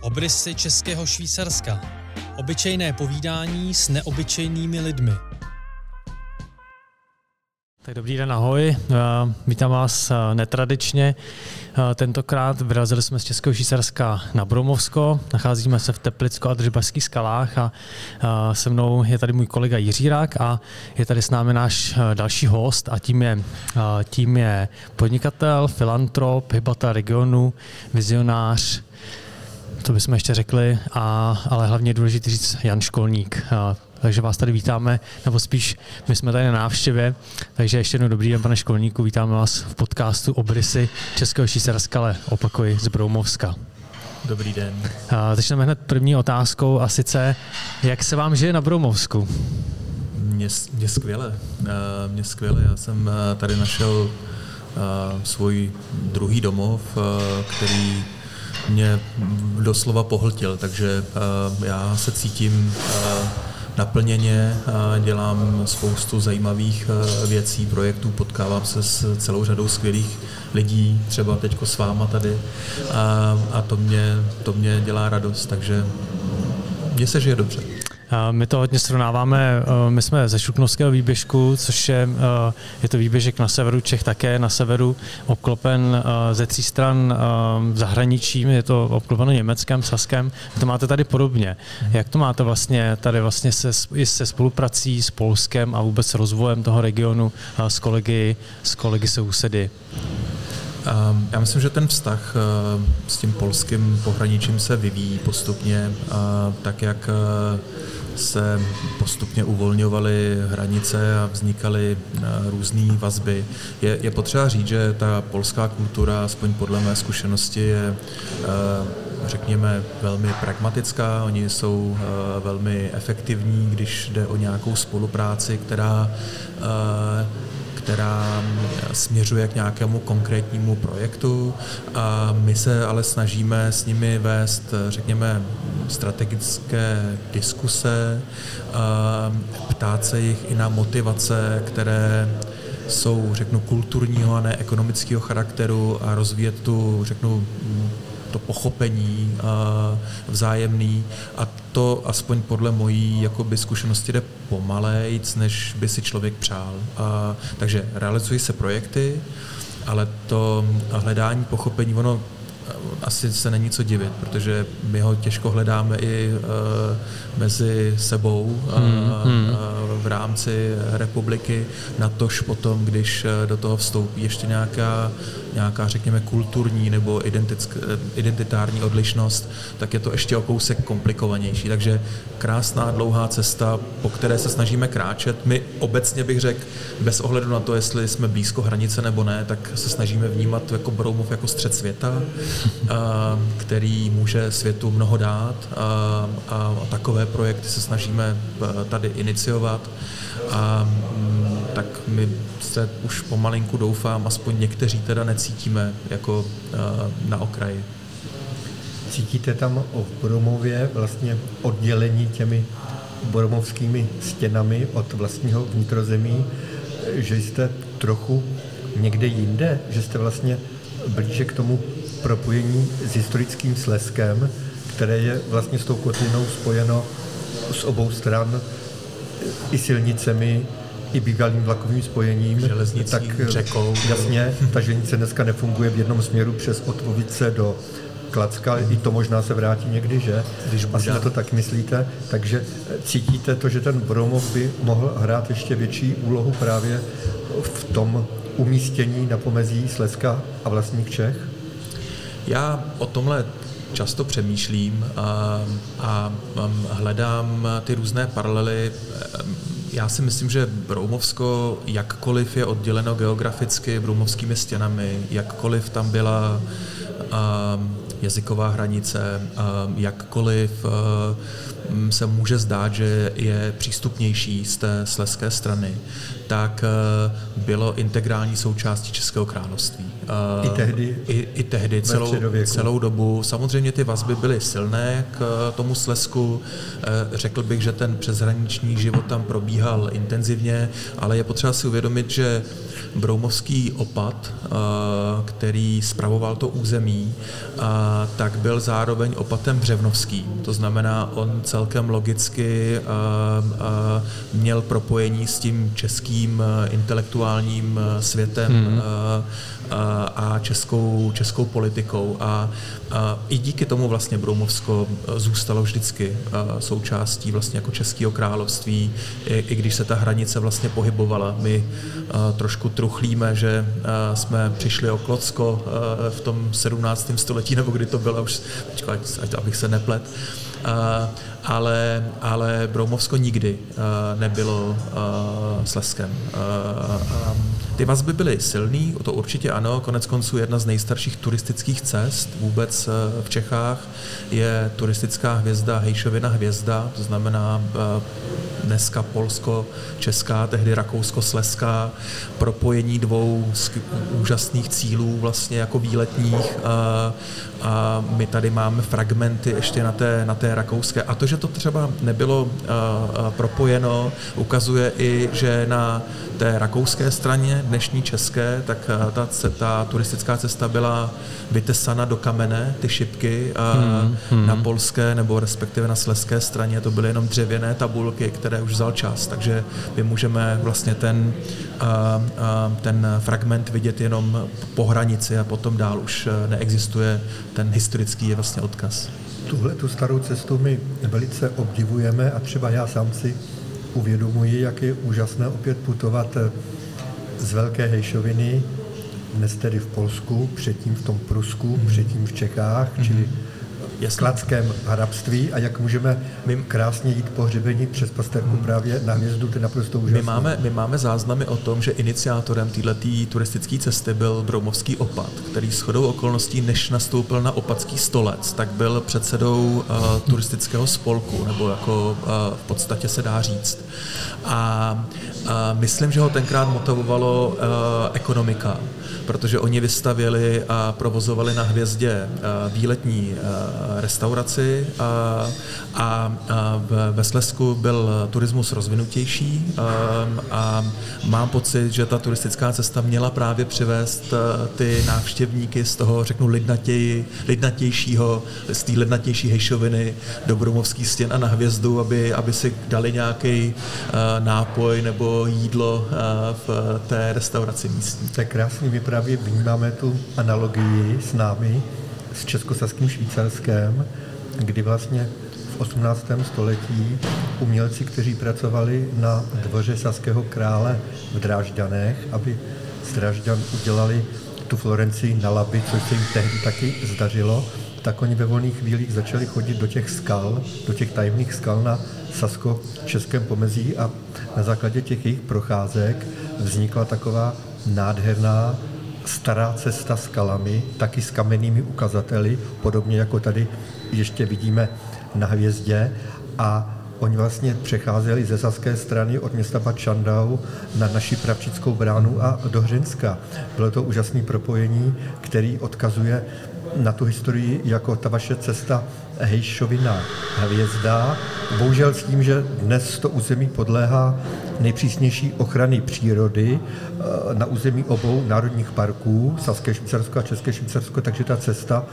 Obrysy Českého Švýcarska. Obyčejné povídání s neobyčejnými lidmi. Tak dobrý den, ahoj. Uh, vítám vás uh, netradičně. Uh, tentokrát vyrazili jsme z Českého Švýcarska na Bromovsko. Nacházíme se v Teplicko a Držbašských skalách a se mnou je tady můj kolega Jiří Rák a je tady s námi náš další host a tím je, tím je podnikatel, filantrop, hybatel regionu, vizionář, to bychom ještě řekli, a, ale hlavně je důležité říct Jan Školník. A, takže vás tady vítáme, nebo spíš my jsme tady na návštěvě, takže ještě jednou dobrý den, pane Školníku, vítáme vás v podcastu Obrysy Českého Švýcarska, ale opakuji z Broumovska. Dobrý den. A, začneme hned první otázkou a sice, jak se vám žije na Broumovsku? Mně, mně skvěle, mně skvěle, já jsem tady našel svůj druhý domov, který mě doslova pohltil, takže uh, já se cítím uh, naplněně, uh, dělám spoustu zajímavých věcí, projektů, potkávám se s celou řadou skvělých lidí, třeba teďko s váma tady a, a to, mě, to mě dělá radost, takže mně se žije dobře. My to hodně srovnáváme, eh, my jsme ze Šuknovského výběžku, což je, eh, je to výběžek na severu Čech také, na severu obklopen eh, ze tří stran zahraničím, je to obklopeno Německem, Saskem, to máte tady podobně. Jak to máte vlastně tady vlastně se, i se spoluprací s Polskem a vůbec rozvojem toho regionu s kolegy, s kolegy sousedy? Já myslím, že ten vztah s tím polským pohraničím se vyvíjí postupně, tak jak se postupně uvolňovaly hranice a vznikaly eh, různé vazby. Je, je potřeba říct, že ta polská kultura, aspoň podle mé zkušenosti, je eh, řekněme, velmi pragmatická, oni jsou uh, velmi efektivní, když jde o nějakou spolupráci, která která směřuje k nějakému konkrétnímu projektu. A my se ale snažíme s nimi vést, řekněme, strategické diskuse, ptát se jich i na motivace, které jsou, řeknu, kulturního a ne ekonomického charakteru a rozvíjet tu, řeknu, to pochopení vzájemný. A to aspoň podle mojí jakoby, zkušenosti jde pomalejc, než by si člověk přál. A, takže realizují se projekty, ale to hledání pochopení, ono asi se není co divit, protože my ho těžko hledáme i uh, mezi sebou uh, hmm, uh, v rámci republiky, natož potom, když do toho vstoupí ještě nějaká, nějaká řekněme, kulturní nebo identitární odlišnost, tak je to ještě o kousek komplikovanější. Takže krásná dlouhá cesta, po které se snažíme kráčet. My obecně bych řekl, bez ohledu na to, jestli jsme blízko hranice nebo ne, tak se snažíme vnímat jako Broumov jako střed světa který může světu mnoho dát a, a takové projekty se snažíme e, tady iniciovat a mm, tak my se už pomalinku doufám, aspoň někteří teda necítíme jako e, na okraji. Cítíte tam v Bromově vlastně oddělení těmi boromovskými stěnami od vlastního vnitrozemí, že jste trochu někde jinde, že jste vlastně blíže k tomu propojení s historickým Sleskem, které je vlastně s tou kotlinou spojeno z obou stran i silnicemi, i bývalým vlakovým spojením. Železnicí, tak, řekou. Jasně, ta železnice dneska nefunguje v jednom směru přes Otvovice do Klacka, i to možná se vrátí někdy, že? Když Asi na to tak myslíte. Takže cítíte to, že ten Bromov by mohl hrát ještě větší úlohu právě v tom umístění na pomezí Slezska a vlastních Čech? Já o tomhle často přemýšlím a, a hledám ty různé paralely. Já si myslím, že Broumovsko, jakkoliv je odděleno geograficky broumovskými stěnami, jakkoliv tam byla a, jazyková hranice, a, jakkoliv mm, se může zdát, že je přístupnější z té sleské strany, tak bylo integrální součástí Českého království. I tehdy? I, i tehdy, celou, celou dobu. Samozřejmě ty vazby byly silné k tomu Slesku. Řekl bych, že ten přeshraniční život tam probíhal intenzivně, ale je potřeba si uvědomit, že broumovský opat, eh, který spravoval to území, eh, tak byl zároveň opatem břevnovským. To znamená, on celkem logicky eh, měl propojení s tím českým intelektuálním světem hmm a českou, českou politikou. A, a i díky tomu vlastně Broumovsko zůstalo vždycky součástí vlastně jako Českého království, i, i když se ta hranice vlastně pohybovala. My trošku truchlíme, že jsme přišli o Klocko v tom 17. století, nebo kdy to bylo, už, počkej, abych se neplet, ale, ale Broumovsko nikdy nebylo Sleskem. Ty vazby byly silný, to určitě ano, konec konců jedna z nejstarších turistických cest vůbec v Čechách je turistická hvězda Hejšovina hvězda, to znamená dneska Polsko-Česká, tehdy Rakousko-Sleská, propojení dvou úžasných cílů vlastně jako výletních a, a my tady máme fragmenty ještě na té, na té rakouské. A to, že to třeba nebylo a, a, propojeno, ukazuje i, že na té rakouské straně, dnešní české, tak ta, ta turistická cesta byla vytesana do kamene, ty šipky, a hmm, hmm. na polské nebo respektive na sleské straně to byly jenom dřevěné tabulky, které už vzal čas, takže my můžeme vlastně ten, a, a, ten fragment vidět jenom po hranici a potom dál už e, neexistuje ten historický je vlastně odkaz. Tuhle tu starou cestu my velice obdivujeme a třeba já sám si uvědomuji, jak je úžasné opět putovat e, z Velké Hejšoviny, dnes tedy v Polsku, předtím v tom Prusku, mm. předtím v Čechách, mm. čili skladském hrabství a jak můžeme my, krásně jít po hřebení přes pasterku hmm. právě na hvězdu, to je naprosto úžasné. My máme, my máme záznamy o tom, že iniciátorem této turistické cesty byl Bromovský opat, který s chodou okolností, než nastoupil na opatský stolec, tak byl předsedou uh, turistického spolku, nebo jako uh, v podstatě se dá říct. A uh, myslím, že ho tenkrát motivovalo uh, ekonomika, protože oni vystavěli a provozovali na hvězdě uh, výletní uh, restauraci a, a, a ve Slesku byl turismus rozvinutější a, a mám pocit, že ta turistická cesta měla právě přivést ty návštěvníky z toho, řeknu, lidnatěj, lidnatějšího, z té lidnatější hejšoviny do Brumovských stěn a na hvězdu, aby, aby si dali nějaký nápoj nebo jídlo v té restauraci místní. Tak krásně, my právě vnímáme tu analogii s námi, s českosaským Švýcarskem, kdy vlastně v 18. století umělci, kteří pracovali na dvoře saského krále v Drážďanech, aby z Drážďan udělali tu Florencii na Laby, což se jim tehdy taky zdařilo, tak oni ve volných chvílích začali chodit do těch skal, do těch tajemných skal na sasko-českém pomezí a na základě těch jejich procházek vznikla taková nádherná stará cesta s kalami, taky s kamennými ukazateli, podobně jako tady ještě vidíme na hvězdě. A Oni vlastně přecházeli ze saské strany od města Bad Šandau na naši Pravčickou bránu a do Hřinska. Bylo to úžasné propojení, který odkazuje na tu historii jako ta vaše cesta Hejšovina hvězda. Bohužel s tím, že dnes to území podléhá nejpřísnější ochrany přírody eh, na území obou národních parků, Saské Švýcarsko a České Švýcarsko, takže ta cesta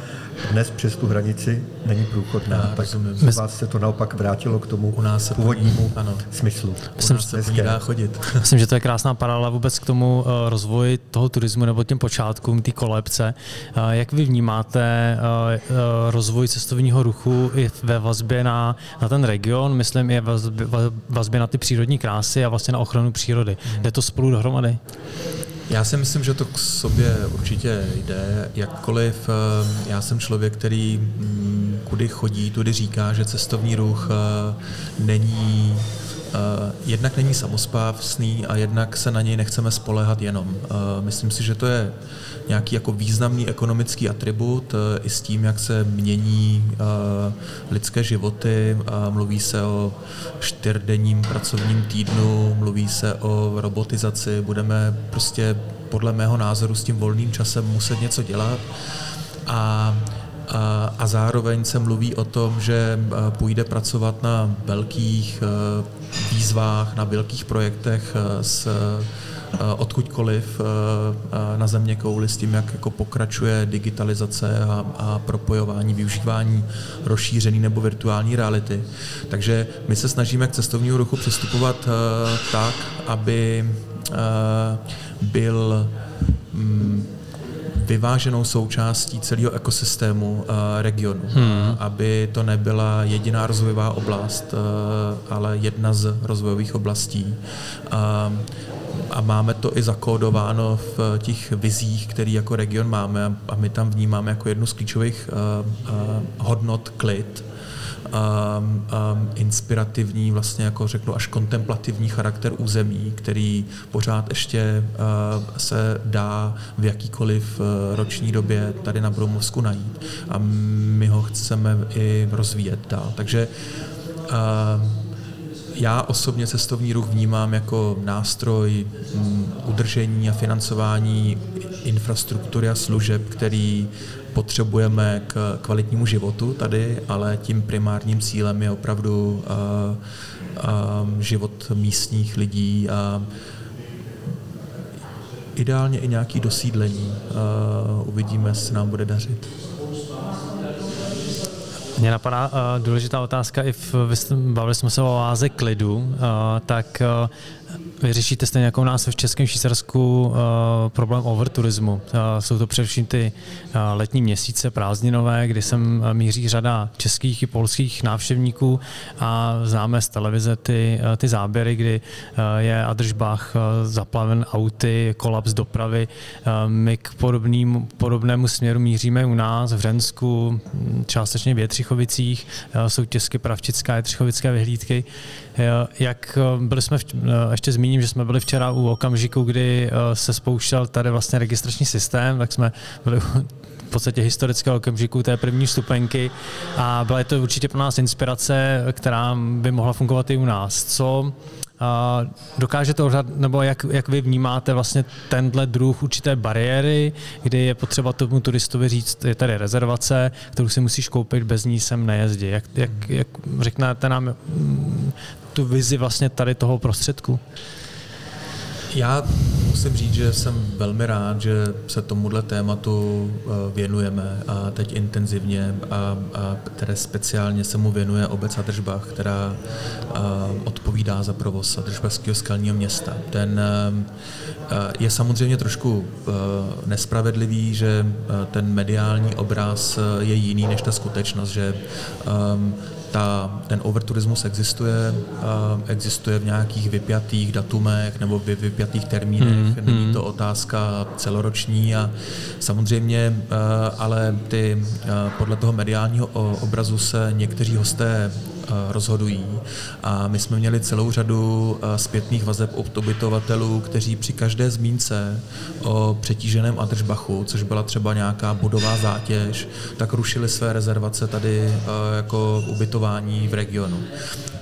dnes přes tu hranici není průchodná. Já, tak u vás se to naopak vrátilo k tomu u nás se původnímu ano. smyslu. Myslím, že se dá chodit. Myslím, že to je krásná paralela vůbec k tomu uh, rozvoji toho turismu nebo těm počátkům, té kolebce. Uh, jak vy vnímáte rozvoj cestovního ruchu i ve vazbě na, na ten region, myslím i ve vazbě, vazbě na ty přírodní krásy a vlastně na ochranu přírody. Jde to spolu dohromady? Já si myslím, že to k sobě určitě jde. Jakkoliv eh, já jsem člověk, který mm, kudy chodí, tudy říká, že cestovní ruch eh, není jednak není samospávný a jednak se na něj nechceme spolehat jenom. Myslím si, že to je nějaký jako významný ekonomický atribut i s tím, jak se mění lidské životy. Mluví se o čtyřdenním pracovním týdnu, mluví se o robotizaci, budeme prostě podle mého názoru s tím volným časem muset něco dělat. A a, zároveň se mluví o tom, že půjde pracovat na velkých výzvách, na velkých projektech s odkudkoliv na země kouli s tím, jak jako pokračuje digitalizace a, a propojování, využívání rozšířený nebo virtuální reality. Takže my se snažíme k cestovnímu ruchu přistupovat tak, aby byl mm, vyváženou součástí celého ekosystému uh, regionu, hmm. aby to nebyla jediná rozvojová oblast, uh, ale jedna z rozvojových oblastí. Uh, a máme to i zakódováno v těch vizích, který jako region máme a my tam vnímáme jako jednu z klíčových hodnot klid, um, um, inspirativní, vlastně jako řeknu až kontemplativní charakter území, který pořád ještě uh, se dá v jakýkoliv uh, roční době tady na Bromovsku najít. A my ho chceme i rozvíjet dál. Takže uh, já osobně cestovní ruch vnímám jako nástroj um, udržení a financování infrastruktury a služeb, který potřebujeme k kvalitnímu životu tady, ale tím primárním cílem je opravdu uh, uh, život místních lidí a ideálně i nějaký dosídlení. Uh, uvidíme, jestli nám bude dařit. Mně napadá uh, důležitá otázka, i v, bavili jsme se o oáze klidu, uh, tak uh, vy řešíte stejně jako u nás v Českém Švýcarsku uh, problém overturismu. Uh, jsou to především ty uh, letní měsíce prázdninové, kdy sem míří řada českých i polských návštěvníků a známe z televize ty, uh, ty záběry, kdy uh, je Adržbach uh, zaplaven auty, kolaps dopravy. Uh, my k podobným, podobnému směru míříme u nás v Řensku, částečně v Jetřichovicích, uh, jsou Česky Pravčická a vyhlídky. Uh, jak byli jsme v, uh, ještě zmíním, že jsme byli včera u okamžiku, kdy eh, se spouštěl tady vlastně registrační systém, tak jsme byli v podstatě historického okamžiku té první stupenky a byla to určitě pro nás inspirace, která by mohla fungovat i u nás. Co Uh, dokáže to nebo jak, jak vy vnímáte vlastně tenhle druh určité bariéry, kdy je potřeba tomu turistovi říct, je tady rezervace, kterou si musíš koupit, bez ní sem nejezdí. Jak, jak, jak řeknete nám mm, tu vizi vlastně tady toho prostředku? Já musím říct, že jsem velmi rád, že se tomuhle tématu eh, věnujeme a teď intenzivně a, a které speciálně se mu věnuje obec Adržbach, která eh, odpovídá za provoz Adržbachského skalního města. Ten eh, je samozřejmě trošku nespravedlivý, že ten mediální obraz je jiný než ta skutečnost, že ta, ten overturismus existuje, existuje v nějakých vypjatých datumech nebo v vypjatých termínech, mm, není to otázka celoroční a samozřejmě, ale ty podle toho mediálního obrazu se někteří hosté rozhodují. A my jsme měli celou řadu zpětných vazeb od ubytovatelů, kteří při každé zmínce o přetíženém Adržbachu, což byla třeba nějaká budová zátěž, tak rušili své rezervace tady jako ubytování v regionu.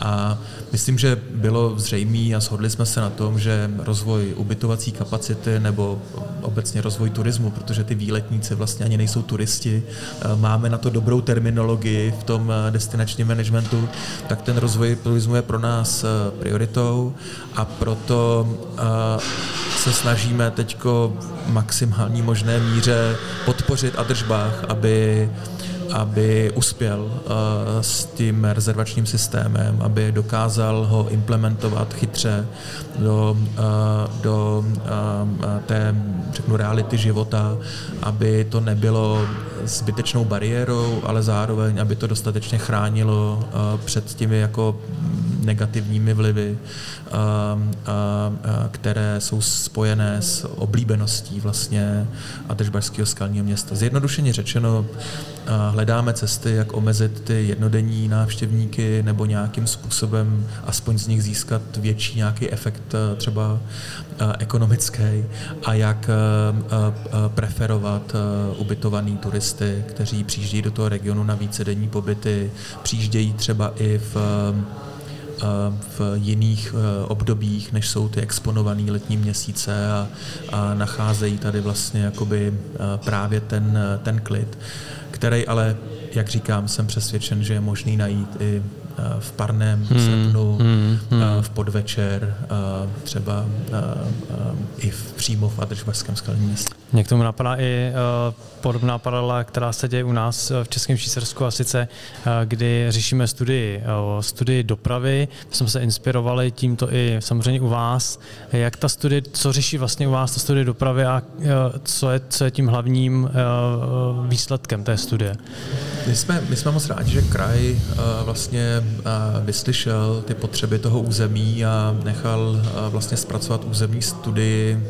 A myslím, že bylo zřejmé a shodli jsme se na tom, že rozvoj ubytovací kapacity nebo obecně rozvoj turismu, protože ty výletníci vlastně ani nejsou turisti, máme na to dobrou terminologii v tom destinačním managementu, tak ten rozvoj turismu je pro nás prioritou a proto se snažíme teď maximální možné míře podpořit Adržbach, aby aby uspěl uh, s tím rezervačním systémem, aby dokázal ho implementovat chytře do, uh, do uh, té řeknu, reality života, aby to nebylo zbytečnou bariérou, ale zároveň, aby to dostatečně chránilo před těmi jako negativními vlivy, které jsou spojené s oblíbeností vlastně Adržbašského skalního města. Zjednodušeně řečeno, hledáme cesty, jak omezit ty jednodenní návštěvníky nebo nějakým způsobem aspoň z nich získat větší nějaký efekt třeba ekonomický a jak preferovat ubytovaný turisty, kteří přijíždějí do toho regionu na vícedenní pobyty, přijíždějí třeba i v v jiných obdobích, než jsou ty exponované letní měsíce a, a nacházejí tady vlastně jakoby právě ten, ten klid který ale, jak říkám, jsem přesvědčen, že je možný najít i v parném hmm, srpnu, hmm, hmm. v podvečer, třeba i v, přímo v Adržbašském skalním městě. Mě k tomu napadá i podobná paralela, která se děje u nás v Českém Švýcarsku a sice, kdy řešíme studii, studii dopravy, jsme se inspirovali tímto i samozřejmě u vás. Jak ta studie, co řeší vlastně u vás ta studie dopravy a co je, co je tím hlavním výsledkem té studie? My jsme, my jsme moc rádi, že kraj vlastně vyslyšel ty potřeby toho území a nechal vlastně zpracovat územní studii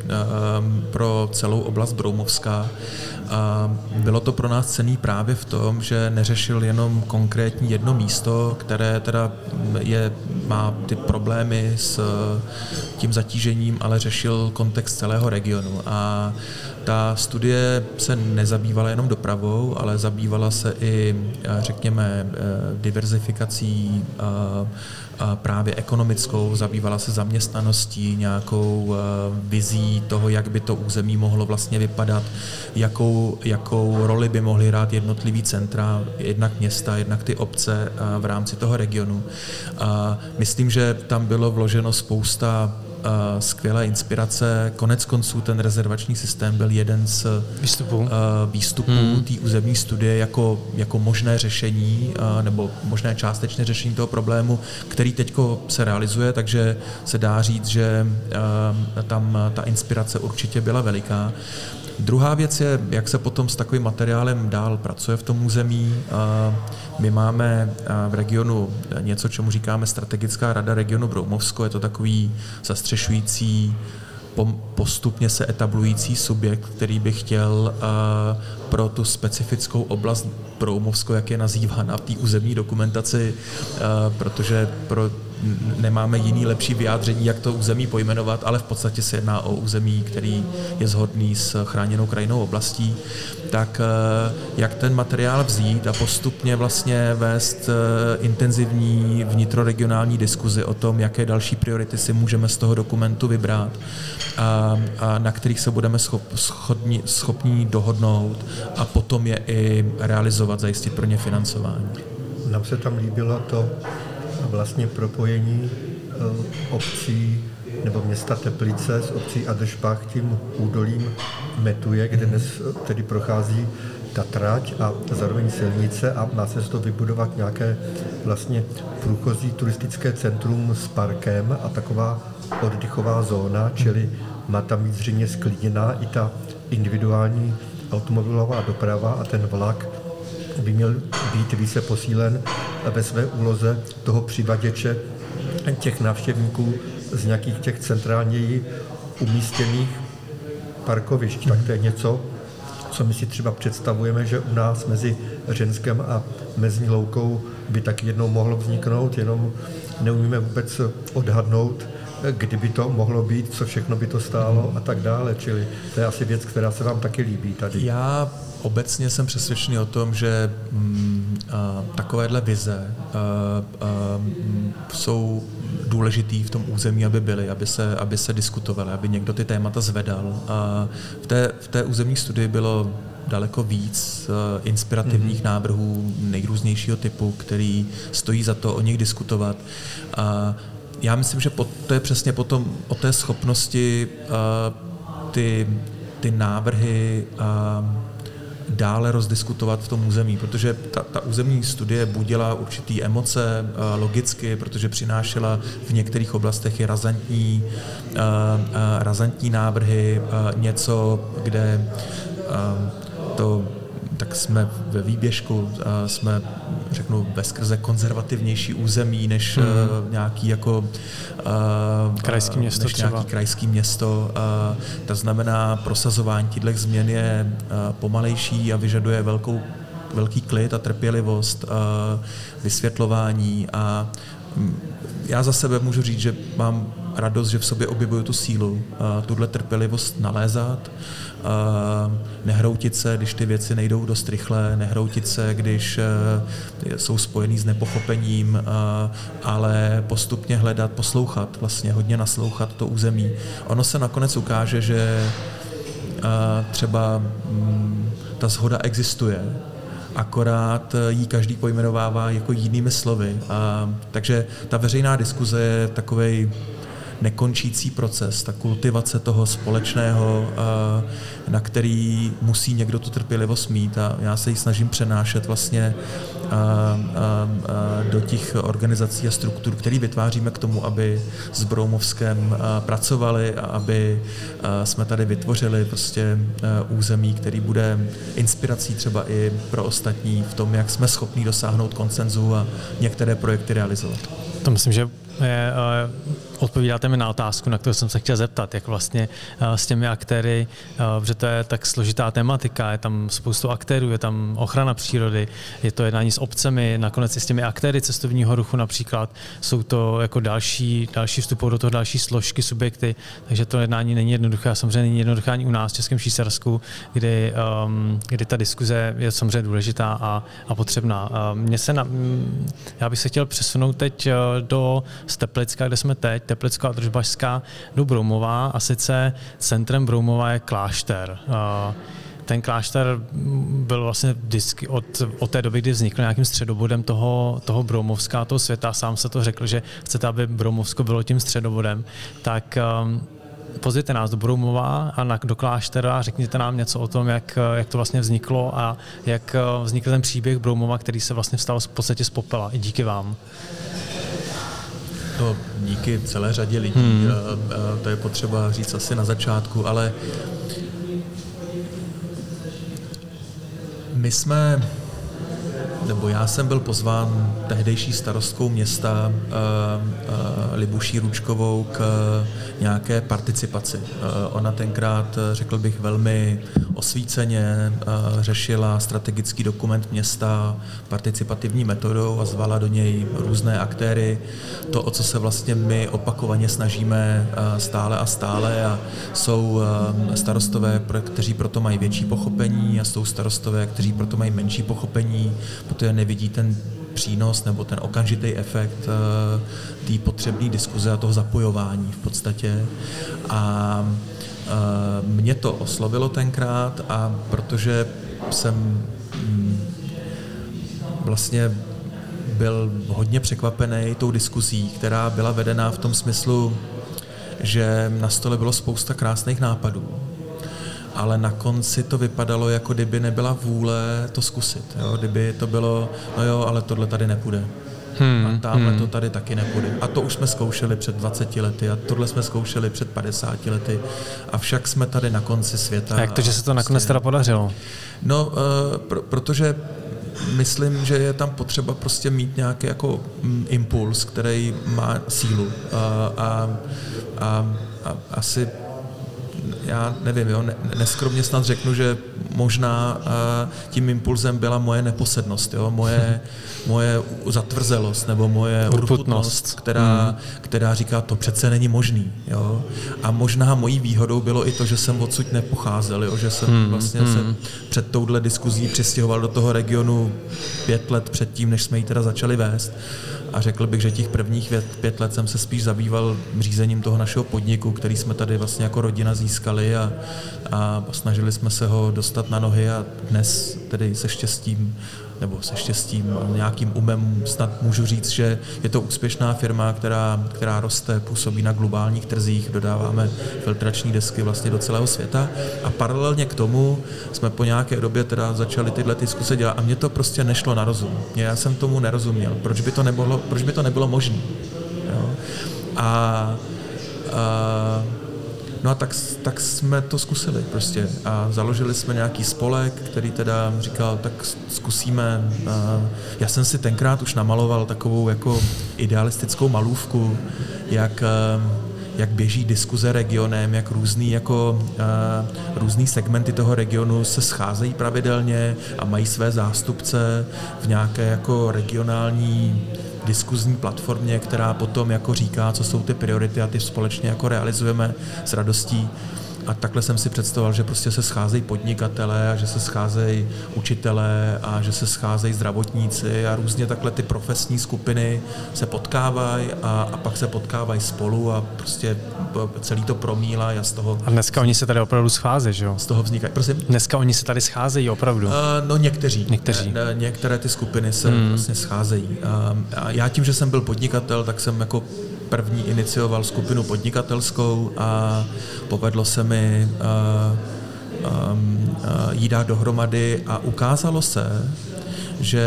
pro celou oblast Broumovská. A bylo to pro nás cený právě v tom, že neřešil jenom konkrétní jedno místo, které teda je, má ty problémy s tím zatížením, ale řešil kontext celého regionu. A ta studie se nezabývala jenom dopravou, ale zabývala se i, řekněme, eh, diverzifikací právě ekonomickou, zabývala se zaměstnaností, nějakou eh, vizí toho, jak by to území mohlo vlastně vypadat, jakou, jakou roli by mohly hrát jednotlivý centra, jednak města, jednak ty obce eh, v rámci toho regionu. Myslím, že tam bylo vloženo spousta skvělé inspirace. Konec konců ten rezervační systém byl jeden z výstupů, uh, výstupů hmm. té územní studie jako, jako možné řešení uh, nebo možné částečné řešení toho problému, který teď se realizuje, takže se dá říct, že tam ta inspirace určitě byla veliká. Druhá věc je, jak se potom s takovým materiálem dál pracuje v tom území. My máme v regionu něco, čemu říkáme strategická rada regionu Broumovsko. Je to takový zastřešující postupně se etablující subjekt, který by chtěl pro tu specifickou oblast Broumovsko, jak je nazývána v té územní dokumentaci, protože pro nemáme jiný lepší vyjádření, jak to území pojmenovat, ale v podstatě se jedná o území, který je zhodný s chráněnou krajinou oblastí, tak eh, jak ten materiál vzít a postupně vlastně vést eh, intenzivní vnitroregionální diskuzi o tom, jaké další priority si můžeme z toho dokumentu vybrat a, a na kterých se budeme schop, schopni, schopní dohodnout a potom je i realizovat, zajistit pro ně financování. Nám se tam líbilo to, vlastně propojení eh, obcí nebo města Teplice s obcí Adešbach tím údolím Metuje, kde dnes eh, tedy prochází ta trať a zároveň silnice a má se z toho vybudovat nějaké vlastně průchozí turistické centrum s parkem a taková oddychová zóna, čili má tam být zřejmě sklidněná i ta individuální automobilová doprava a ten vlak by měl být více posílen ve své úloze toho přivaděče těch návštěvníků z nějakých těch centrálněji umístěných parkovišť. Tak to je něco, co my si třeba představujeme, že u nás mezi Řenskem a Mezní loukou by tak jednou mohlo vzniknout, jenom neumíme vůbec odhadnout, kdyby to mohlo být, co všechno by to stálo a tak dále. Čili to je asi věc, která se vám taky líbí tady. Já obecně jsem přesvědčený o tom, že mm, a, takovéhle vize a, a, jsou důležitý v tom území, aby byly, aby se, aby se diskutovaly, aby někdo ty témata zvedal. A v té, v té územní studii bylo daleko víc uh, inspirativních mm-hmm. návrhů nejrůznějšího typu, který stojí za to o nich diskutovat. A já myslím, že to je přesně potom o té schopnosti uh, ty, ty návrhy dále rozdiskutovat v tom území, protože ta, ta územní studie budila určitý emoce uh, logicky, protože přinášela v některých oblastech i razantní, uh, uh, razantní návrhy, něco, kde to tak jsme ve výběžku, jsme, řeknu, bezkrze konzervativnější území než hmm. nějaký jako krajský město než nějaký krajský město. To znamená, prosazování těchto změn je pomalejší a vyžaduje velkou velký klid a trpělivost, vysvětlování a já za sebe můžu říct, že mám radost, že v sobě objevuju tu sílu, tuhle trpělivost nalézat, nehroutit se, když ty věci nejdou dost rychle, nehroutit se, když e, jsou spojený s nepochopením, ale postupně hledat, poslouchat, vlastně hodně naslouchat to území. Ono se nakonec ukáže, že třeba mm, ta zhoda existuje, akorát jí každý pojmenovává jako jinými slovy. A, takže ta veřejná diskuze je takový nekončící proces, ta kultivace toho společného, na který musí někdo tu trpělivost mít a já se ji snažím přenášet vlastně do těch organizací a struktur, které vytváříme k tomu, aby s Broumovskem pracovali a aby jsme tady vytvořili prostě území, který bude inspirací třeba i pro ostatní v tom, jak jsme schopni dosáhnout koncenzu a některé projekty realizovat. To myslím, že je, odpovídáte mi na otázku, na kterou jsem se chtěl zeptat, jak vlastně s těmi aktéry, protože to je tak složitá tematika, je tam spoustu aktérů, je tam ochrana přírody, je to jednání s obcemi, nakonec i s těmi aktéry cestovního ruchu například, jsou to jako další, další vstupují do toho další složky, subjekty, takže to jednání není jednoduché a samozřejmě není jednoduché ani u nás v Českém Švýcarsku, kdy, um, kdy ta diskuze je samozřejmě důležitá a, a potřebná. Mně se na, já bych se chtěl přesunout teď do Steplicka, kde jsme teď, Teplicko a Držbašská, do Broumová a sice centrem Broumova je klášter. Ten klášter byl vlastně vždycky od, od té doby, kdy vznikl nějakým středobodem toho, toho Broumovska, toho světa, sám se to řekl, že chcete, aby Broumovsko bylo tím středobodem, tak um, pozvěte nás do Broumova a na, do kláštera, řekněte nám něco o tom, jak, jak to vlastně vzniklo a jak vznikl ten příběh Broumova, který se vlastně vstal v podstatě z popela, i díky vám. To díky celé řadě lidí, hmm. to je potřeba říct asi na začátku, ale my jsme nebo já jsem byl pozván tehdejší starostkou města uh, uh, Libuší Ručkovou k nějaké participaci. Uh, ona tenkrát, řekl bych, velmi osvíceně řešila strategický dokument města participativní metodou a zvala do něj různé aktéry. To, o co se vlastně my opakovaně snažíme stále a stále a jsou starostové, kteří proto mají větší pochopení a jsou starostové, kteří proto mají menší pochopení, protože nevidí ten přínos nebo ten okamžitý efekt uh, té potřebné diskuze a toho zapojování v podstatě. A uh, mě to oslovilo tenkrát a protože jsem mm, vlastně byl hodně překvapený tou diskuzí, která byla vedená v tom smyslu, že na stole bylo spousta krásných nápadů ale na konci to vypadalo, jako kdyby nebyla vůle to zkusit. Jo? Kdyby to bylo, no jo, ale tohle tady nepůjde. Hmm, a tamhle hmm. to tady taky nepůjde. A to už jsme zkoušeli před 20 lety a tohle jsme zkoušeli před 50 lety. A však jsme tady na konci světa. A jak to, že se to nakonec prostě- teda podařilo? No, uh, pro, protože myslím, že je tam potřeba prostě mít nějaký jako mm, impuls, který má sílu. Uh, a, a, a asi já nevím, jo, neskromně snad řeknu, že možná tím impulzem byla moje neposednost, jo, moje, moje zatvrzelost nebo moje urputnost, která, hmm. která říká, to přece není možný. Jo. A možná mojí výhodou bylo i to, že jsem odsud nepocházel, jo, že jsem hmm. vlastně hmm. se před touhle diskuzí přistěhoval do toho regionu pět let předtím, než jsme ji teda začali vést a řekl bych, že těch prvních pět let jsem se spíš zabýval řízením toho našeho podniku, který jsme tady vlastně jako rodina získali a, a snažili jsme se ho dostat na nohy a dnes tedy se štěstím nebo se štěstím, nějakým umem snad můžu říct, že je to úspěšná firma, která, která roste, působí na globálních trzích, dodáváme filtrační desky vlastně do celého světa a paralelně k tomu jsme po nějaké době teda začali tyhle diskuse dělat a mně to prostě nešlo na rozum. Já jsem tomu nerozuměl. Proč by to nebylo, proč by to nebylo možné? A, a No a tak, tak jsme to zkusili prostě a založili jsme nějaký spolek, který teda říkal, tak zkusíme. Já jsem si tenkrát už namaloval takovou jako idealistickou malůvku, jak jak běží diskuze regionem, jak různý, jako, uh, různý segmenty toho regionu se scházejí pravidelně a mají své zástupce v nějaké jako regionální diskuzní platformě, která potom jako říká, co jsou ty priority a ty společně jako realizujeme s radostí. A takhle jsem si představoval, že prostě se scházejí podnikatelé a že se scházejí učitelé a že se scházejí zdravotníci a různě takhle ty profesní skupiny se potkávají a, a pak se potkávají spolu a prostě celý to promílá a z toho... A dneska oni se tady opravdu scházejí, že jo? Z toho vznikají. Prosím? Dneska oni se tady scházejí opravdu. Uh, no někteří. Někteří. Ne, ne, některé ty skupiny se hmm. vlastně scházejí. Uh, a já tím, že jsem byl podnikatel, tak jsem jako první inicioval skupinu podnikatelskou a povedlo se mi uh, um, uh, jí dát dohromady a ukázalo se, že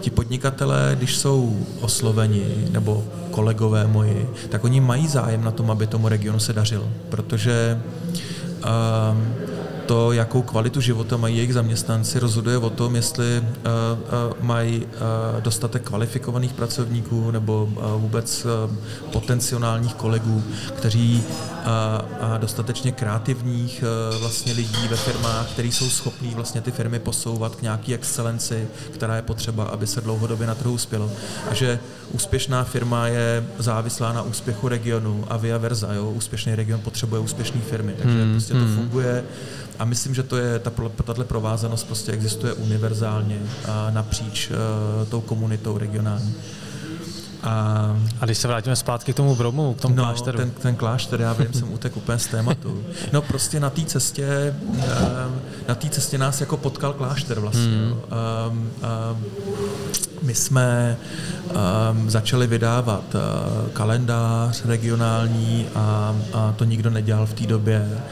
ti podnikatelé, když jsou osloveni, nebo kolegové moji, tak oni mají zájem na tom, aby tomu regionu se dařilo, protože to, jakou kvalitu života mají jejich zaměstnanci, rozhoduje o tom, jestli uh, uh, mají uh, dostatek kvalifikovaných pracovníků nebo vůbec potenciálních kolegů, kteří a dostatečně kreativních vlastně lidí ve firmách, kteří jsou schopní vlastně ty firmy posouvat k nějaké excelenci, která je potřeba, aby se dlouhodobě na trhu uspělo. A že úspěšná firma je závislá na úspěchu regionu a via versa. Jo? Úspěšný region potřebuje úspěšné firmy, takže hmm, prostě to hmm. funguje a myslím, že to je, ta, tato provázanost prostě existuje univerzálně a napříč uh, tou komunitou regionální. A, a když se vrátíme zpátky k tomu Bromu, k tomu no, klášteru. Ten, ten klášter, já vím, jsem utek úplně z tématu. No prostě na té cestě, ehm, na té cestě nás jako potkal klášter vlastně. Hmm. Um, um, my jsme um, začali vydávat uh, kalendář regionální a, a to nikdo nedělal v té době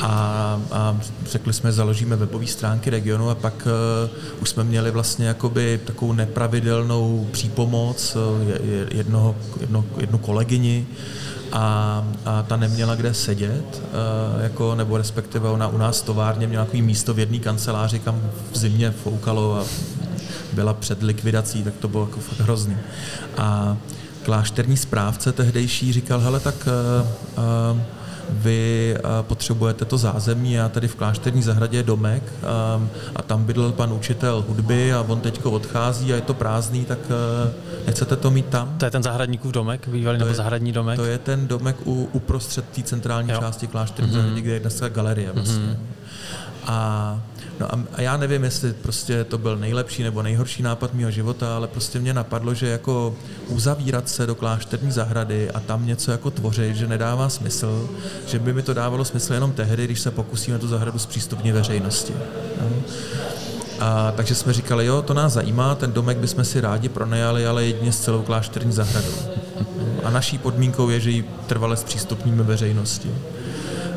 a, a řekli jsme, založíme webové stránky regionu a pak uh, už jsme měli vlastně jakoby takovou nepravidelnou přípomoc uh, jednoho, jedno, jednu kolegyni, a, a ta neměla kde sedět, uh, jako, nebo respektive ona u nás továrně měla takový místo v jedné kanceláři, kam v zimě foukalo a byla před likvidací, tak to bylo jako fakt hrozný. A klášterní správce tehdejší říkal, hele, tak uh, uh, vy potřebujete to zázemí, já tady v klášterní zahradě je domek a, a tam bydlel pan učitel hudby a on teďko odchází a je to prázdný, tak nechcete to mít tam? To je ten zahradníkův domek, bývalý nebo je, zahradní domek? To je ten domek u, uprostřed té centrální jo. části klášterní mm-hmm. zahrady, kde je dneska galerie vlastně. Mm-hmm. A No a já nevím, jestli prostě to byl nejlepší nebo nejhorší nápad mého života, ale prostě mě napadlo, že jako uzavírat se do klášterní zahrady a tam něco jako tvořit, že nedává smysl, že by mi to dávalo smysl jenom tehdy, když se pokusíme tu zahradu zpřístupnit veřejnosti. No. A, takže jsme říkali, jo, to nás zajímá, ten domek bychom si rádi pronajali, ale jedině s celou klášterní zahradou. A naší podmínkou je, že ji trvale zpřístupníme veřejnosti.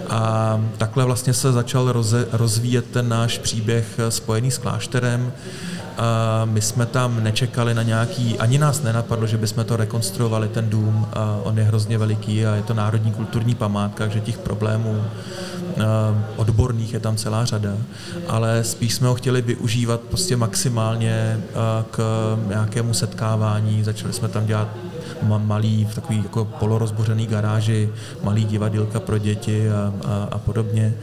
A takhle vlastně se začal roze, rozvíjet ten náš příběh spojený s klášterem. A my jsme tam nečekali na nějaký, ani nás nenapadlo, že bychom to rekonstruovali, ten dům. A on je hrozně veliký a je to národní kulturní památka, že těch problémů odborných je tam celá řada, ale spíš jsme ho chtěli využívat prostě maximálně k nějakému setkávání. Začali jsme tam dělat malý, v takový jako polorozbořený garáži, malý divadílka pro děti a, a, a podobně.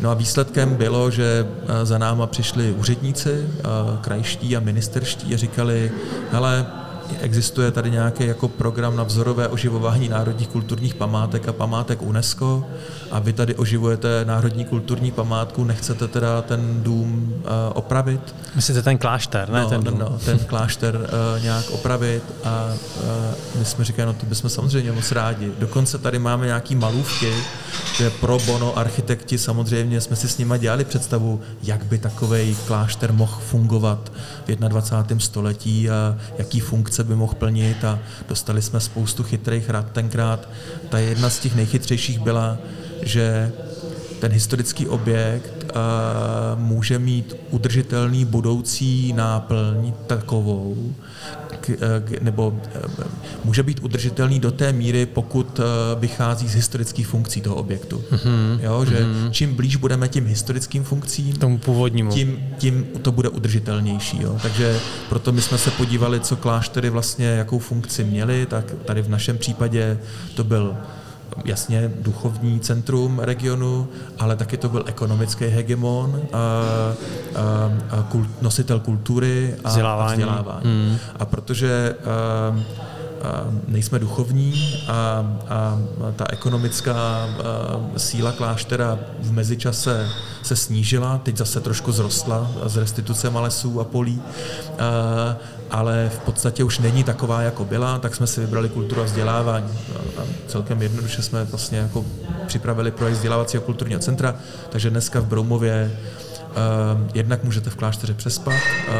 No a výsledkem bylo, že za náma přišli úředníci, krajští a ministerští a říkali, hele, existuje tady nějaký jako program na vzorové oživování národních kulturních památek a památek UNESCO a vy tady oživujete národní kulturní památku, nechcete teda ten dům uh, opravit? Myslíte ten klášter, ne no, ten dům? No, ten klášter uh, nějak opravit a uh, my jsme říkali, no to bychom samozřejmě moc rádi. Dokonce tady máme nějaký malůvky, že pro bono architekti samozřejmě jsme si s nimi dělali představu, jak by takový klášter mohl fungovat v 21. století a jaký funkce by mohl plnit a dostali jsme spoustu chytrých rad tenkrát. Ta jedna z těch nejchytřejších byla, že ten historický objekt může mít udržitelný budoucí náplň takovou, nebo může být udržitelný do té míry, pokud vychází z historických funkcí toho objektu. Mm-hmm. Jo, že mm-hmm. čím blíž budeme tím historickým funkcím, tomu původnímu, tím, tím to bude udržitelnější. Jo. Takže proto my jsme se podívali, co kláštery vlastně, jakou funkci měly, tak tady v našem případě to byl jasně duchovní centrum regionu, ale taky to byl ekonomický hegemon, a, a, a kult, nositel kultury a vzdělávání. A, vzdělávání. Hmm. a protože a, nejsme duchovní a, a ta ekonomická a, síla kláštera v mezičase se snížila, teď zase trošku zrostla z restituce lesů a polí, a, ale v podstatě už není taková, jako byla, tak jsme si vybrali kulturu a vzdělávání. A celkem jednoduše jsme vlastně jako připravili projekt vzdělávacího kulturního centra, takže dneska v Broumově Uh, jednak můžete v klášteře přespat uh,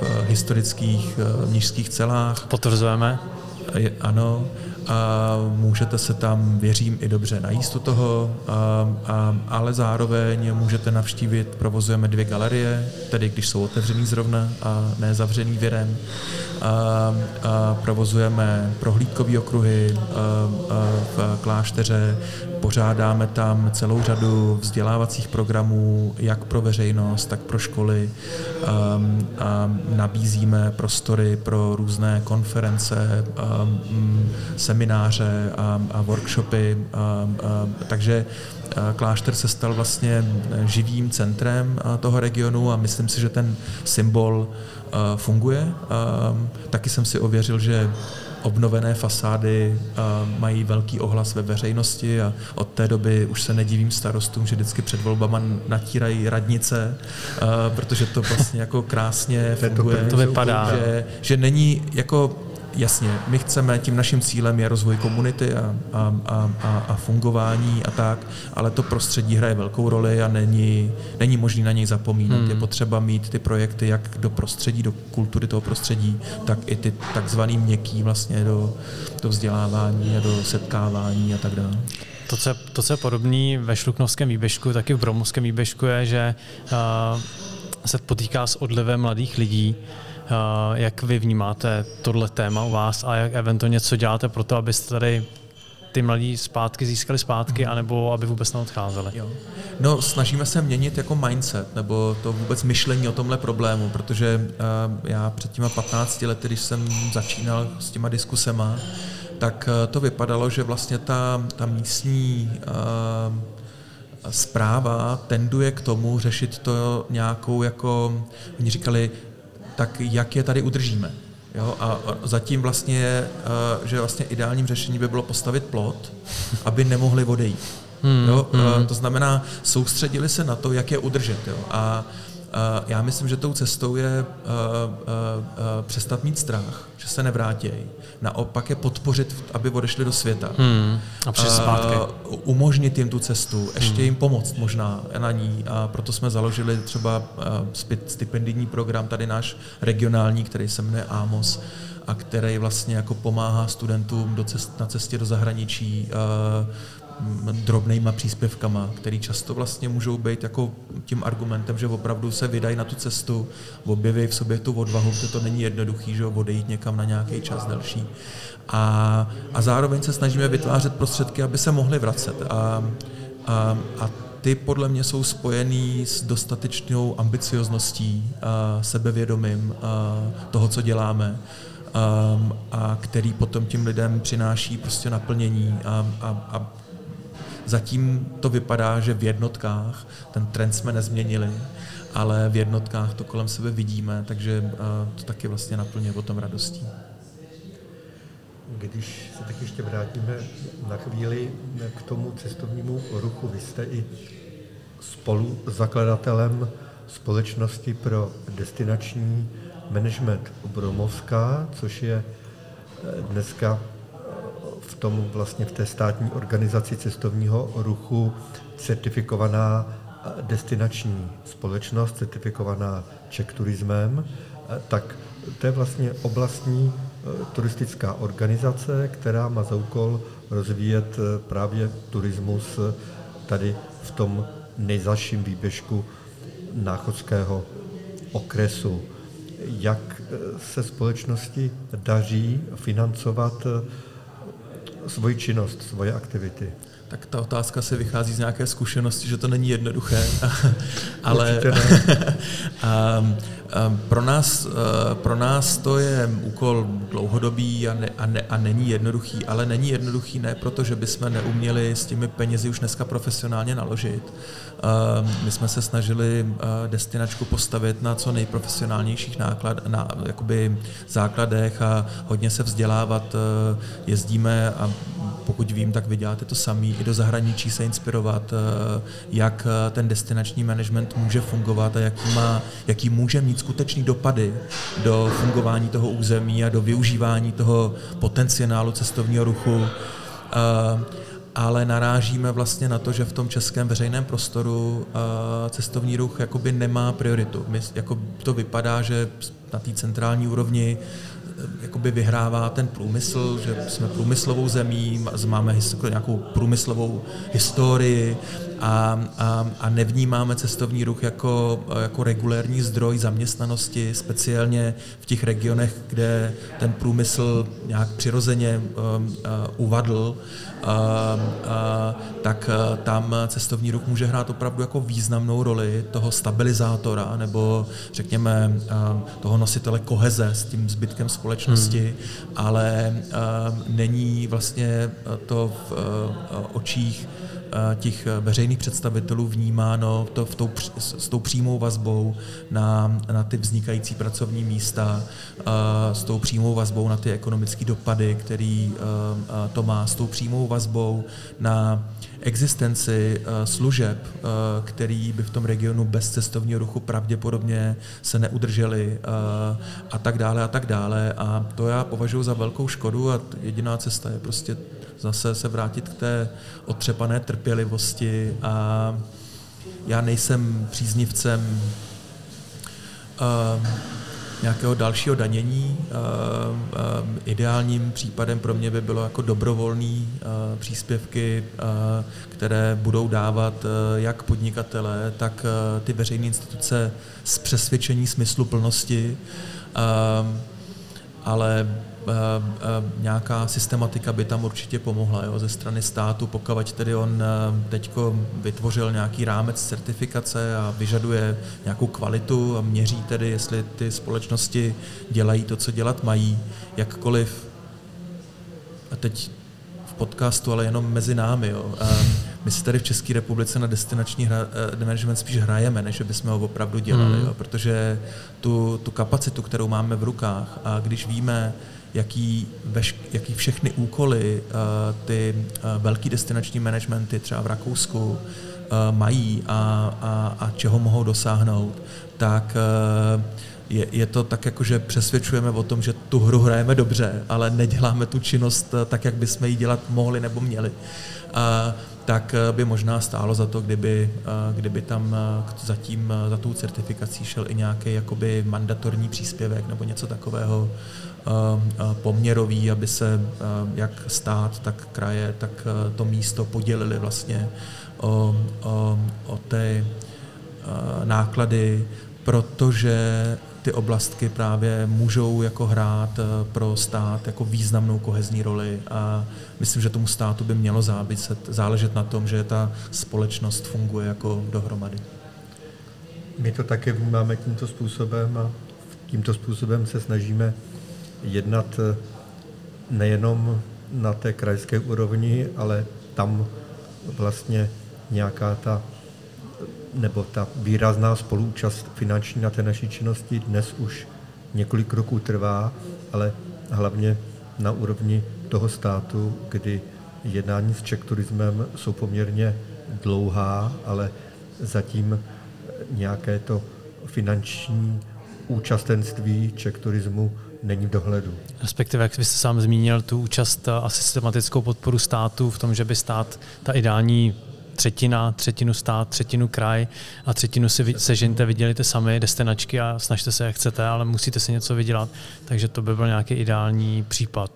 v historických uh, mnižských celách. Potvrzujeme ano, a můžete se tam, věřím, i dobře najíst u toho, a, a, ale zároveň můžete navštívit, provozujeme dvě galerie, tedy když jsou otevřený zrovna a ne zavřený věrem. A, a provozujeme prohlídkové okruhy a, a v klášteře, pořádáme tam celou řadu vzdělávacích programů, jak pro veřejnost, tak pro školy. A, a nabízíme prostory pro různé konference, a, semináře a, a workshopy, a, a, takže klášter se stal vlastně živým centrem toho regionu a myslím si, že ten symbol funguje. Taky jsem si ověřil, že obnovené fasády mají velký ohlas ve veřejnosti a od té doby už se nedivím starostům, že vždycky před volbama natírají radnice, protože to vlastně jako krásně funguje. To vypadá. Že, že není jako jasně, my chceme, tím naším cílem je rozvoj komunity a, a, a, a fungování a tak, ale to prostředí hraje velkou roli a není, není možné na něj zapomínat. Hmm. Je potřeba mít ty projekty jak do prostředí, do kultury toho prostředí, tak i ty takzvaný měkký vlastně do, do vzdělávání a do setkávání a tak dále. To, co, to, co je podobný ve Šluknovském výběžku, taky v Bromovském výběžku je, že uh, se potýká s odlivem mladých lidí, jak vy vnímáte tohle téma u vás a jak eventuálně co děláte pro to, abyste tady ty mladí zpátky získali zpátky, mhm. anebo aby vůbec neodcházeli? Jo. No, snažíme se měnit jako mindset, nebo to vůbec myšlení o tomhle problému, protože uh, já před těma 15 lety, když jsem začínal s těma diskusema, tak uh, to vypadalo, že vlastně ta, ta místní uh, zpráva tenduje k tomu řešit to nějakou jako, oni říkali, tak jak je tady udržíme. Jo, a zatím vlastně, že vlastně ideálním řešením by bylo postavit plot, aby nemohli odejít. Hmm, jo, hmm. To znamená, soustředili se na to, jak je udržet. Jo. A já myslím, že tou cestou je přestat mít strach, že se nevrátějí. Naopak je podpořit, aby odešli do světa. Hmm. A zpátky. Umožnit jim tu cestu, ještě hmm. jim pomoct možná na ní. A proto jsme založili třeba stipendijní program, tady náš regionální, který se jmenuje AMOS, a který vlastně jako pomáhá studentům do cest, na cestě do zahraničí, drobnýma příspěvkama, který často vlastně můžou být jako tím argumentem, že opravdu se vydají na tu cestu, objeví v sobě tu odvahu, protože to není jednoduchý, že odejít někam na nějaký čas delší. A, a zároveň se snažíme vytvářet prostředky, aby se mohli vracet. A, a, a ty podle mě jsou spojený s dostatečnou ambiciozností, a sebevědomím a toho, co děláme. A, a který potom tím lidem přináší prostě naplnění a, a, a Zatím to vypadá, že v jednotkách ten trend jsme nezměnili, ale v jednotkách to kolem sebe vidíme, takže to taky vlastně naplňuje tom radostí. Když se tak ještě vrátíme na chvíli k tomu cestovnímu ruchu, vy jste i spolu zakladatelem společnosti pro destinační management Bromovská, což je dneska v tom vlastně v té státní organizaci cestovního ruchu certifikovaná destinační společnost, certifikovaná Czech turismem, tak to je vlastně oblastní e, turistická organizace, která má za úkol rozvíjet e, právě turismus e, tady v tom nejzalším výběžku náchodského okresu. Jak eh, se společnosti daří financovat eh, svoji činnost, svoje aktivity? Tak ta otázka se vychází z nějaké zkušenosti, že to není jednoduché, ale pro, nás, eh, pro nás to je úkol dlouhodobý a, ne, a, ne, a není jednoduchý, ale není jednoduchý ne proto, že bychom neuměli s těmi penězi už dneska profesionálně naložit. My jsme se snažili eh, destinačku postavit na co nejprofesionálnějších náklad, na jakoby základech a hodně se vzdělávat. Jezdíme a pokud vím, tak vy děláte to samý, i do zahraničí se inspirovat, eh, jak eh, ten destinační management může fungovat a jaký, má, jaký může mít skutečný dopady do fungování toho území a do využívání toho potenciálu cestovního ruchu eh, ale narážíme vlastně na to, že v tom českém veřejném prostoru cestovní ruch jakoby nemá prioritu. My, jako to vypadá, že na té centrální úrovni jakoby vyhrává ten průmysl, že jsme průmyslovou zemí, máme nějakou průmyslovou historii a, a, a nevnímáme cestovní ruch jako, jako regulérní zdroj zaměstnanosti, speciálně v těch regionech, kde ten průmysl nějak přirozeně um, uh, uvadl, uh, uh, tak uh, tam cestovní ruch může hrát opravdu jako významnou roli toho stabilizátora nebo řekněme uh, toho nositele koheze s tím zbytkem společnosti, hmm. ale uh, není vlastně to v uh, očích těch eh, veřejných představitelů vnímáno to v tou, s tou přímou vazbou na, na ty vznikající pracovní místa, eh, s tou přímou vazbou na ty ekonomické dopady, který to má, s tou přímou vazbou na existenci služeb, který by v tom regionu bez cestovního ruchu pravděpodobně se neudržely a tak dále a tak dále. A to já považuji za velkou škodu a jediná cesta je prostě zase se vrátit k té otřepané trpělivosti a já nejsem příznivcem uh, nějakého dalšího danění. Uh, uh, ideálním případem pro mě by bylo jako dobrovolné uh, příspěvky, které budou dávat jak podnikatele, tak ty veřejné instituce z přesvědčení smyslu plnosti. Ale Eh, eh, nějaká systematika by tam určitě pomohla jo, ze strany státu, pokud tedy on eh, teď vytvořil nějaký rámec certifikace a vyžaduje nějakou kvalitu a měří tedy, jestli ty společnosti dělají to, co dělat mají, jakkoliv a teď v podcastu, ale jenom mezi námi. Jo. A my si tady v České republice na destinační hra, management spíš hrajeme, než bychom ho opravdu dělali, mm. jo, protože tu, tu kapacitu, kterou máme v rukách a když víme, jaký, veš, jaký všechny úkoly uh, ty uh, velký destinační managementy třeba v Rakousku uh, mají a, a, a čeho mohou dosáhnout, tak uh, je, je to tak, jako že přesvědčujeme o tom, že tu hru hrajeme dobře, ale neděláme tu činnost tak, jak bychom ji dělat mohli nebo měli. Uh, tak by možná stálo za to, kdyby, kdyby tam zatím za tou certifikací šel i nějaký jakoby mandatorní příspěvek nebo něco takového, poměrový, aby se jak stát, tak kraje, tak to místo podělili vlastně o, o, o ty náklady, protože ty oblastky právě můžou jako hrát pro stát jako významnou kohezní roli a myslím, že tomu státu by mělo záviset, záležet na tom, že ta společnost funguje jako dohromady. My to také vnímáme tímto způsobem a tímto způsobem se snažíme jednat eh, nejenom na té krajské úrovni, ale tam vlastně nějaká ta nebo ta výrazná spolúčast finanční na té naší činnosti dnes už několik roků trvá, ale hlavně na úrovni toho státu, kdy jednání s Czech turismem jsou poměrně dlouhá, ale zatím nějaké to finanční účastenství Czech turismu není v dohledu. Respektive, jak jste sám zmínil, tu účast a systematickou podporu státu v tom, že by stát ta ideální třetina, třetinu stát, třetinu kraj a třetinu si sežente, vydělíte sami destinačky a snažte se, jak chcete, ale musíte si něco vydělat, takže to by byl nějaký ideální případ.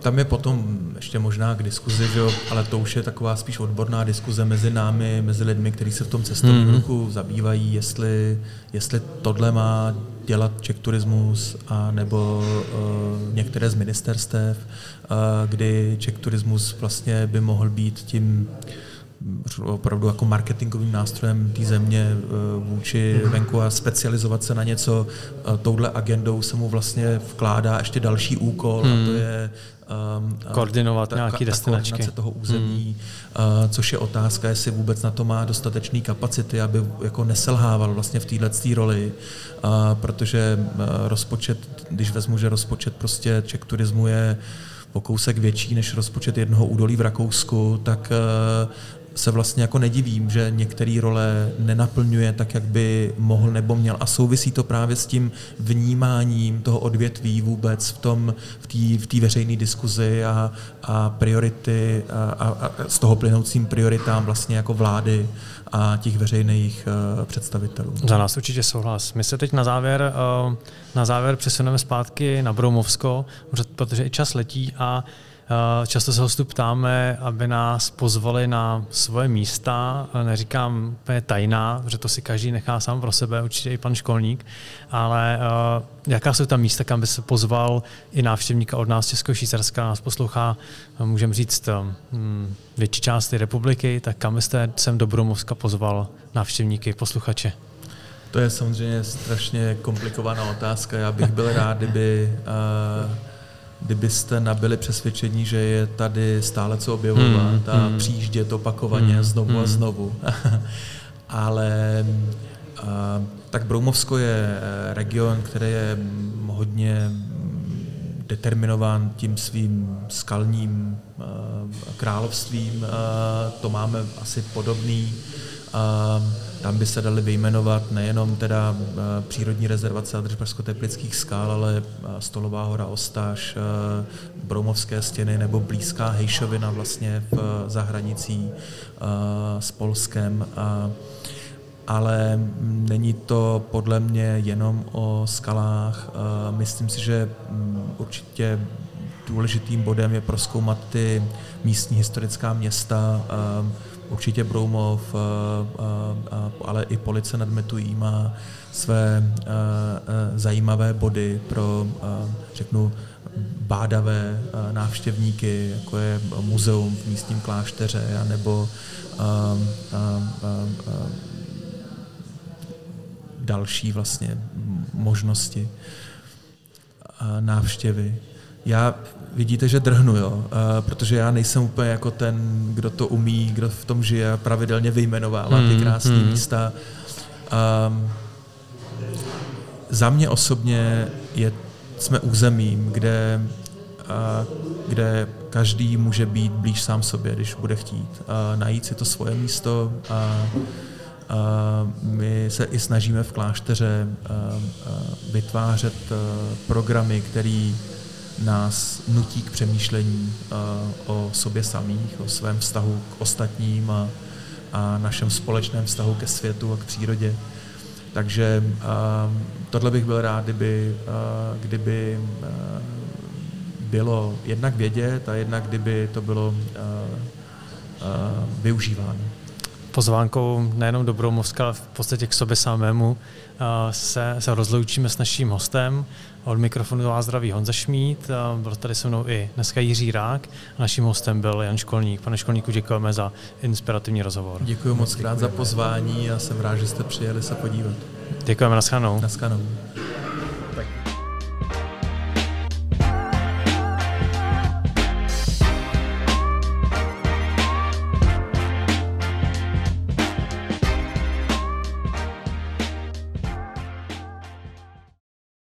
tam je potom ještě možná k diskuzi, že jo, ale to už je taková spíš odborná diskuze mezi námi, mezi lidmi, kteří se v tom cestovním mm-hmm. ruchu zabývají, jestli, jestli tohle má dělat Czech Turismus a nebo uh, některé z ministerstev, uh, kdy Czech Turismus vlastně by mohl být tím opravdu jako marketingovým nástrojem té země eh, vůči mhm. venku a specializovat se na něco. Touhle agendou se mu vlastně vkládá ještě další úkol hmm. a to mhm. je um, koordinovat ta, nějaké destinačky. Ta toho území, hmm. uh, což je otázka, jestli vůbec na to má dostatečné kapacity, aby jako neselhával vlastně v této roli, uh, protože uh, rozpočet, když vezmu, že rozpočet prostě Czech turismu je o kousek větší než rozpočet jednoho údolí v Rakousku, tak uh, se vlastně jako nedivím, že některé role nenaplňuje tak, jak by mohl nebo měl. A souvisí to právě s tím vnímáním toho odvětví vůbec v tom, v v veřejné diskuzi a, a priority a, a, a z toho plynoucím prioritám vlastně jako vlády a těch veřejných uh, představitelů. Za nás určitě souhlas. My se teď na závěr, uh, na závěr přesuneme zpátky na Broumovsko, protože i čas letí a Eh, často se hostů ptáme, aby nás pozvali na svoje místa. Neříkám úplně tajná, že to si každý nechá sám pro sebe, určitě i pan školník, ale uh, jaká jsou ta místa, kam by se pozval i návštěvníka od nás Českého Švýcarska, nás poslouchá, můžeme říct, um, větší části republiky, tak kam byste sem do Bromovska pozval návštěvníky, posluchače? To je samozřejmě strašně komplikovaná otázka. Já bych byl rád, kdyby uh, kdybyste nabili přesvědčení, že je tady stále co objevovat hmm, a hmm. přijíždět opakovaně hmm, znovu hmm. a znovu. Ale a, tak Broumovsko je eh, region, který je hodně determinován tím svým skalním eh, královstvím. A, to máme asi podobný. A, tam by se daly vyjmenovat nejenom teda eh, přírodní rezervace a teplických skal, ale eh, Stolová hora Ostáž, eh, Broumovské stěny nebo blízká Hejšovina vlastně v zahranicí s Polskem. Ale není to podle mě jenom o skalách. Myslím si, že mm, určitě důležitým bodem je proskoumat ty místní historická města, určitě Broumov, eh, eh, ale i Police nad Metují má své eh, zajímavé body pro, řeknu, bádavé návštěvníky, jako je muzeum v místním klášteře, nebo další vlastně možnosti návštěvy. Já vidíte, že drhnu, jo, uh, protože já nejsem úplně jako ten, kdo to umí, kdo v tom žije a pravidelně vyjmenovává ty hmm, krásné hmm. místa. Um, za mě osobně je, jsme územím, kde, uh, kde každý může být blíž sám sobě, když bude chtít. Uh, najít si to svoje místo a Uh, my se i snažíme v klášteře uh, uh, vytvářet programy, které nás nutí k přemýšlení uh, o sobě samých, o svém vztahu k ostatním a, a našem společném vztahu ke světu a k přírodě. Takže uh, tohle bych byl rád, kdyby, uh, kdyby bylo jednak vědět a jednak kdyby to bylo využíváno. Pozvánkou nejenom do Broumovska, ale v podstatě k sobě samému se, se rozloučíme s naším hostem. Od mikrofonu vás zdraví Honza Šmít, byl tady se mnou i dneska Jiří Rák a naším hostem byl Jan Školník. Pane Školníku, děkujeme za inspirativní rozhovor. Děkuji moc krát za pozvání a jsem rád, že jste přijeli se podívat. Děkujeme, naschledanou. Naschledanou.